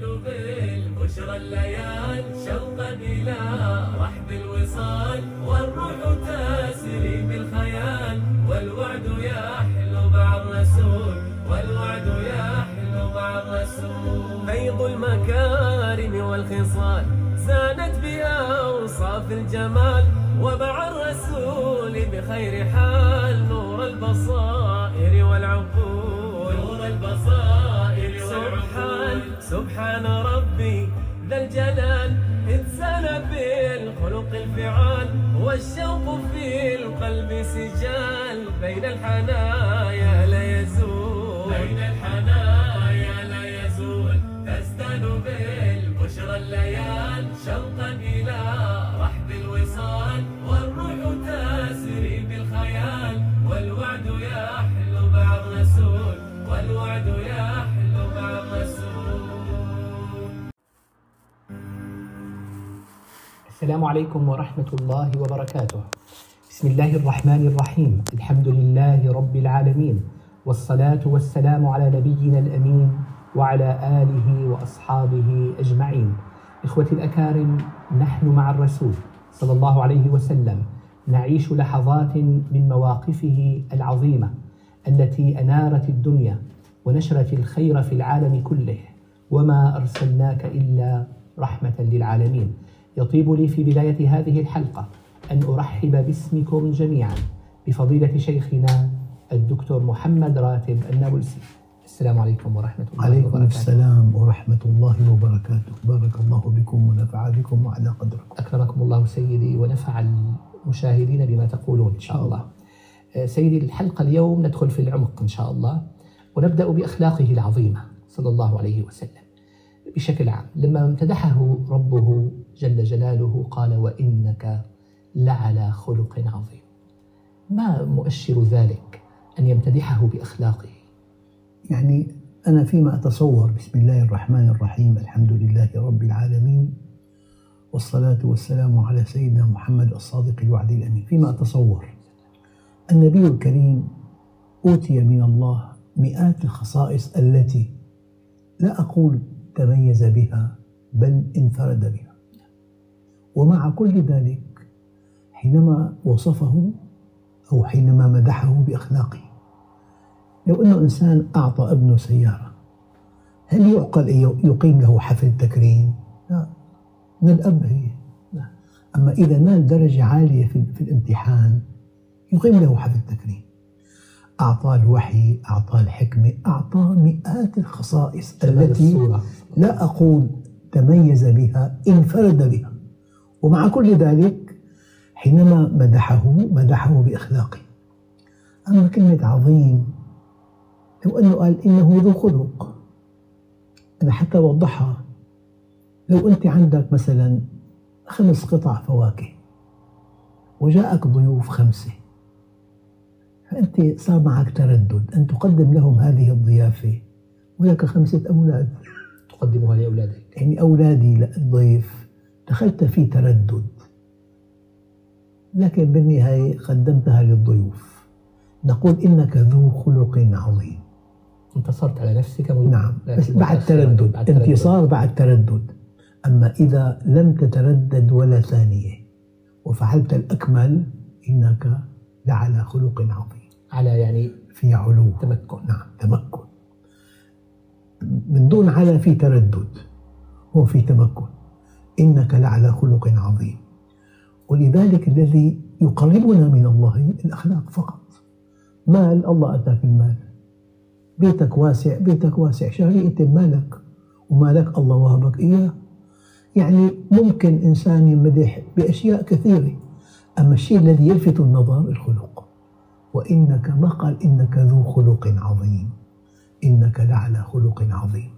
بالبشرى الليال شوقا إلى رحب الوصال. والروح تسري بالخيال والوعد يحلو مع الرسول. والوعد يحلو مع الرسول. فيض المكارم والخصال زانت بأوصاف الجمال. ومع الرسول بخير حال نور البصائر والعقول. نور البصائر سبحان ربي ذا الجلال زان بالخلق الفعال والشوق في القلب سجال بين الحنايا لا يزول. السلام عليكم ورحمة الله وبركاته. بسم الله الرحمن الرحيم، الحمد لله رب العالمين، والصلاة والسلام على نبينا الأمين وعلى آله وأصحابه أجمعين. إخوتي الأكارم، نحن مع الرسول صلى الله عليه وسلم نعيش لحظات من مواقفه العظيمة التي أنارت الدنيا ونشرت الخير في العالم كله، وما أرسلناك إلا رحمة للعالمين. يطيب لي في بداية هذه الحلقة أن أرحب باسمكم جميعا بفضيلة شيخنا الدكتور محمد راتب النابلسي. السلام عليكم ورحمة الله عليكم وبركاته. السلام ورحمة الله وبركاته. بارك الله بكم ونفع بكم وعلى قدركم. أكرمكم الله سيدي ونفع المشاهدين بما تقولون إن شاء الله. آه، سيدي الحلقة اليوم ندخل في العمق إن شاء الله ونبدأ بأخلاقه العظيمة صلى الله عليه وسلم. بشكل عام لما امتدحه ربه جل جلاله قال وإنك لعلى خلق عظيم. ما مؤشر ذلك أن يمتدحه بأخلاقه؟ يعني أنا فيما أتصور بسم الله الرحمن الرحيم الحمد لله رب العالمين والصلاة والسلام على سيدنا محمد الصادق الوعد الأمين. فيما أتصور النبي الكريم أوتي من الله مئات الخصائص التي لا أقول تميز بها بل انفرد بها. ومع كل ذلك حينما وصفه أو حينما مدحه بأخلاقه لو أنه إنسان أعطى ابنه سيارة هل يعقل أن يقيم له حفل تكريم؟ لا من الأب هي لا. أما إذا نال درجة عالية في, في الامتحان يقيم له حفل تكريم أعطاه الوحي أعطاه الحكمة أعطاه مئات الخصائص التي. لا أقول تميز بها انفرد بها ومع كل ذلك حينما مدحه مدحه بأخلاقه. أما كلمة عظيم لو أنه قال إنه ذو خلق أنا حتى أوضحها لو أنت عندك مثلا خمس قطع فواكه وجاءك ضيوف خمسة فأنت صار معك تردد أن تقدم لهم هذه الضيافة. ولك خمسة أولاد. تقدمها لأولادك. يعني أولادي للضيف. دخلت في تردد. لكن بالنهاية قدمتها للضيوف. نقول إنك ذو خلق عظيم. انتصرت على نفسك نعم بس بعد تردد. بعد. انتصار بعد تردد. أما إذا لم تتردد ولا ثانية وفعلت الأكمل إنك لعلى خلق عظيم. على يعني في علو. تمكن. نعم تمكن. من دون على في تردد. هو في تمكن. إنك لعلى خلق عظيم. ولذلك الذي يقربنا من الله الأخلاق فقط. مال الله أتاك المال. بيتك واسع بيتك واسع. شهري أنت مالك ومالك الله وهبك إياه. يعني ممكن إنسان يمدح بأشياء كثيرة. أما الشيء الذي يلفت النظر الخلق. وإنك ما قال إنك ذو خلق عظيم. إنك لعلى خلق عظيم.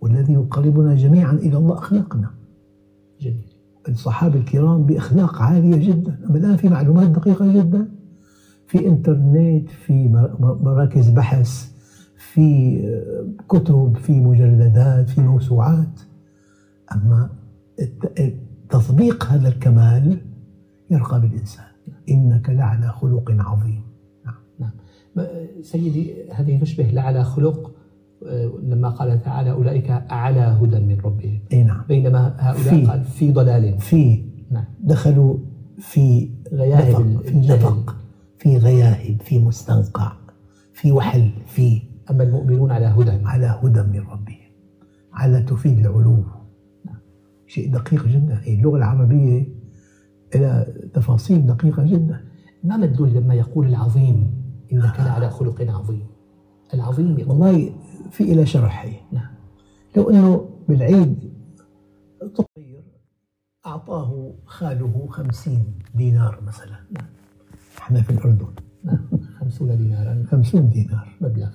والذي يقربنا جميعا إلى الله أخلاقنا. جميل. الصحابة الكرام بأخلاق عالية جدا. أما الآن في معلومات دقيقة جدا. في إنترنت في مر- مراكز بحث في آه، كتب في مجلدات في موسوعات. أما تطبيق هذا الكمال يرقى بالإنسان. إنك لعلى خلق عظيم. نعم. ما- سيدي هذه تشبه لعلى خلق لما قال تعالى أولئك على هدى من ربهم. إي نعم. بينما هؤلاء في. قال في ضلال. في نعم. دخلوا في غياهب في. نفق في غياهب في مستنقع في وحل في أما المؤمنون على هدى. على هدى من ربهم على تفيد العلو. شيء دقيق جدا. هي اللغة العربية لها تفاصيل دقيقة جدا. ما مدلول لما يقول العظيم إنك لعلى خلق عظيم؟ العظيم يقول والله في إلى شرح هي نعم. لو أنه بالعيد طير أعطاه خاله خمسين دينار مثلا. إحنا في الأردن. نعم. خمسون دينارا خمسون دينار. مبلغ.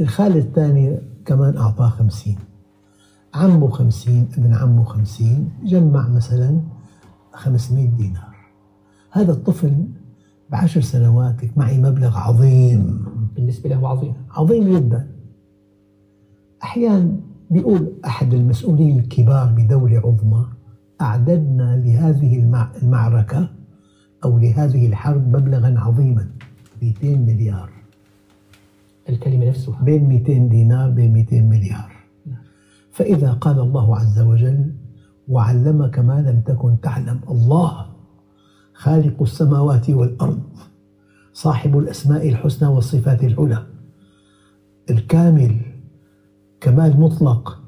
الخال الثاني كمان أعطاه خمسين. عمه خمسين ابن عمه خمسين جمع مثلا خمسمائة دينار. هذا الطفل بعشر سنوات معي مبلغ عظيم. بالنسبة له عظيم. عظيم جدا. أحيانا بيقول أحد المسؤولين الكبار بدولة عظمى أعددنا لهذه المع- المعركة أو لهذه الحرب مبلغا عظيما. 200 مليار. الكلمة نفسها. بين 200 دينار بين 200 مليار. فإذا قال الله عز وجل وعلمك ما لم تكن تعلم الله خالق السماوات والأرض صاحب الأسماء الحسنى والصفات العلى. الكامل كمال مطلق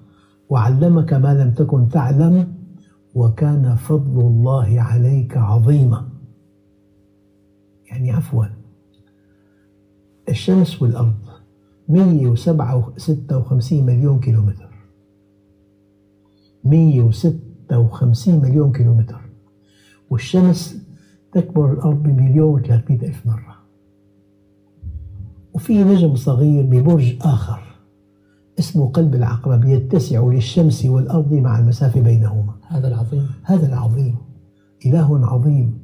وعلمك ما لم تكن تعلم وكان فضل الله عليك عظيما. يعني عفوا. الشمس والأرض 156 مليون كيلومتر. 156 مليون كيلومتر. والشمس تكبر الأرض بمليون وثلاثمائة ألف مرة. وفي نجم صغير ببرج آخر اسمه قلب العقرب يتسع للشمس والأرض مع المسافة بينهما. هذا العظيم. هذا العظيم. إله عظيم.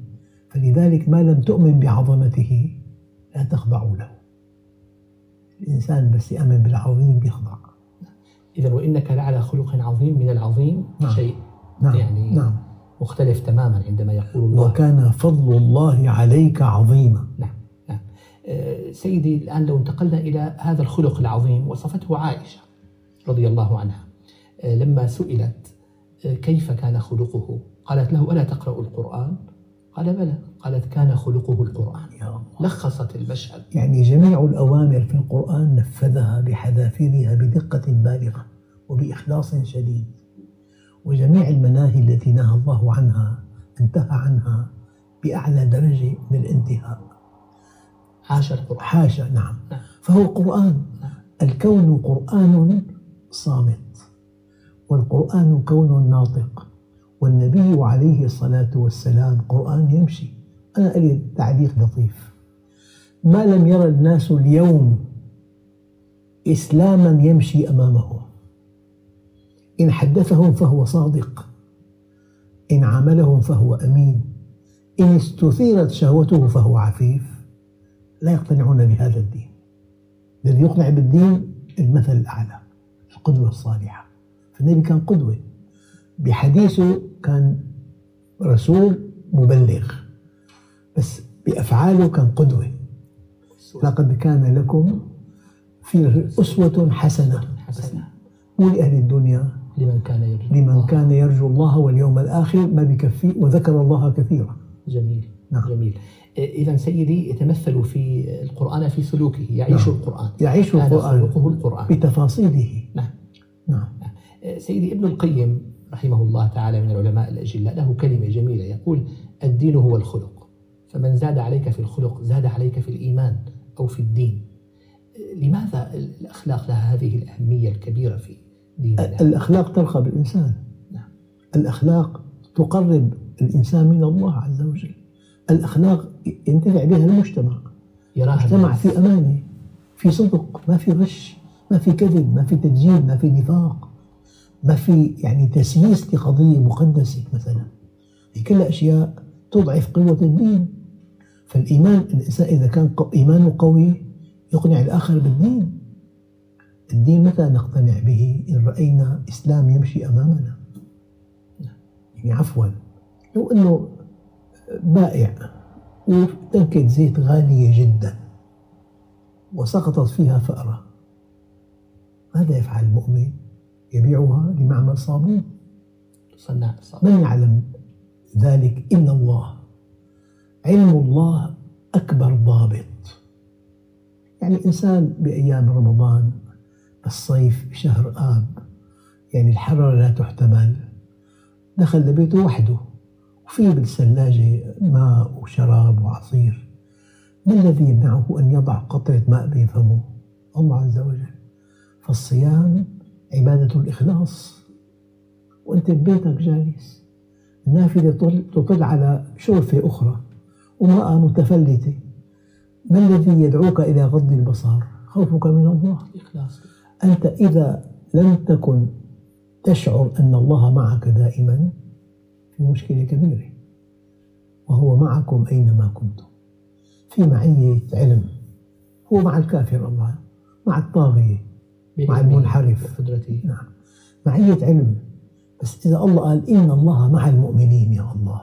فلذلك ما لم تؤمن بعظمته لا تخضع له. الإنسان بس يأمن بالعظيم بيخضع. إذا وإنك لعلى خلق عظيم من العظيم نعم. شيء. نعم. يعني نعم. مختلف تماما عندما يقول الله. وكان فضل الله عليك عظيما. نعم نعم. آه، سيدي الآن لو انتقلنا إلى هذا الخلق العظيم وصفته عائشة رضي الله عنها. آه، لما سئلت آه، كيف كان خلقه؟ قالت له ألا تقرأ القرآن؟ قال بلى. قالت كان خلقه القرآن. يا الله. لخصت المشهد. يعني جميع الأوامر في القرآن نفذها بحذافيرها بدقة بالغة وبإخلاص شديد. وجميع المناهي التي نهى الله عنها انتهى عنها بأعلى درجة من الانتهاء عاش القرآن حاشا نعم. فهو قرآن. الكون قرآن صامت والقرآن كون ناطق والنبي عليه الصلاة والسلام قرآن يمشي أنا لي تعليق لطيف ما لم يرى الناس اليوم إسلاما يمشي أمامهم إن حدثهم فهو صادق إن عاملهم فهو أمين إن استثيرت شهوته فهو عفيف. لا يقتنعون بهذا الدين. الذي يقنع بالدين المثل الأعلى القدوة الصالحة. فالنبي كان قدوة. بحديثه كان رسول مبلغ بس بأفعاله كان قدوة. لقد كان لكم في أسوة حسنة. حسنة. مو لأهل الدنيا. لمن كان يرجو لمن الله. كان يرجو الله واليوم الآخر ما بكفي وذكر الله كثيرا. جميل. نعم. جميل. إذا سيدي يتمثل في القرآن في سلوكه يعيش نعم. القرآن. يعيش القرآن. خلقه القرآن. بتفاصيله. نعم. نعم. سيدي ابن القيم رحمه الله تعالى من العلماء الأجلاء له كلمة جميلة يقول الدين هو الخلق. فمن زاد عليك في الخلق زاد عليك في الإيمان أو في الدين. لماذا الأخلاق لها هذه الأهمية الكبيرة في ديننا. الأخلاق ترقى بالإنسان. نعم. الأخلاق تقرب الإنسان من الله عز وجل. الأخلاق ينتفع بها المجتمع. يراها مجتمع الناس. في أمانة في صدق ما في غش ما في كذب ما في تدجيل ما في نفاق ما في يعني تسييس لقضية مقدسة مثلا. هي كلها أشياء تضعف قوة الدين. فالإيمان الإنسان إذا كان إيمانه قوي يقنع الآخر بالدين. الدين متى نقتنع به؟ إن رأينا إسلام يمشي أمامنا. يعني عفوا. لو أنه بائع وتنكة زيت غالية جدا وسقطت فيها فأرة ماذا يفعل المؤمن؟ يبيعها لمعمل صابون صناع الصابون من يعلم ذلك إلا الله. علم الله أكبر ضابط. يعني إنسان بأيام رمضان بالصيف بشهر آب. يعني الحرارة لا تحتمل. دخل لبيته وحده وفي بالثلاجة ماء وشراب وعصير. ما الذي يمنعه أن يضع قطرة ماء بفمه الله عز وجل. فالصيام عبادة الإخلاص. وأنت ببيتك جالس. النافذة تطل على شرفة أخرى. امرأة متفلتة. ما الذي يدعوك إلى غض البصر؟ خوفك من الله. إخلاص. أنت إذا لم تكن تشعر أن الله معك دائما في مشكلة كبيرة. وهو معكم أينما كنتم. في معية علم. هو مع الكافر الله مع الطاغية مع المنحرف. قدرته نعم. معية علم. بس إذا الله قال إن الله مع المؤمنين يا الله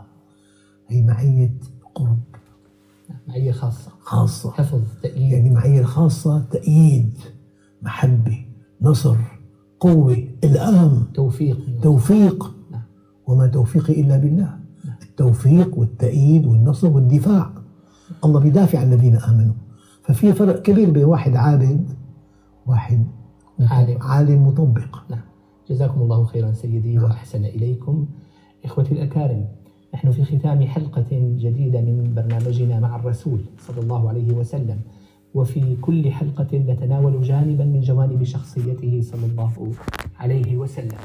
هي معية قرب. معية خاصة. خاصة. حفظ تأييد. يعني معية الخاصة تأييد محبة. نصر قوة إلهام توفيق. توفيق. نعم. وما توفيقي إلا بالله. التوفيق والتأييد والنصر والدفاع. الله بيدافع عن الذين آمنوا. ففي فرق كبير بين واحد عابد واحد عالم. عالم مطبق. نعم. جزاكم الله خيرا سيدي وأحسن إليكم. إخوتي الأكارم نحن في ختام حلقة جديدة من برنامجنا مع الرسول صلى الله عليه وسلم. وفي كل حلقة نتناول جانبا من جوانب شخصيته صلى الله عليه وسلم.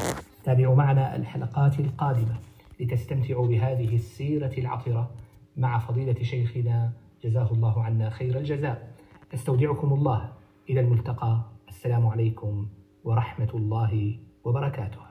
تابعوا معنا الحلقات القادمة لتستمتعوا بهذه السيرة العطرة مع فضيلة شيخنا جزاه الله عنا خير الجزاء. أستودعكم الله. إلى الملتقى. السلام عليكم ورحمة الله وبركاته.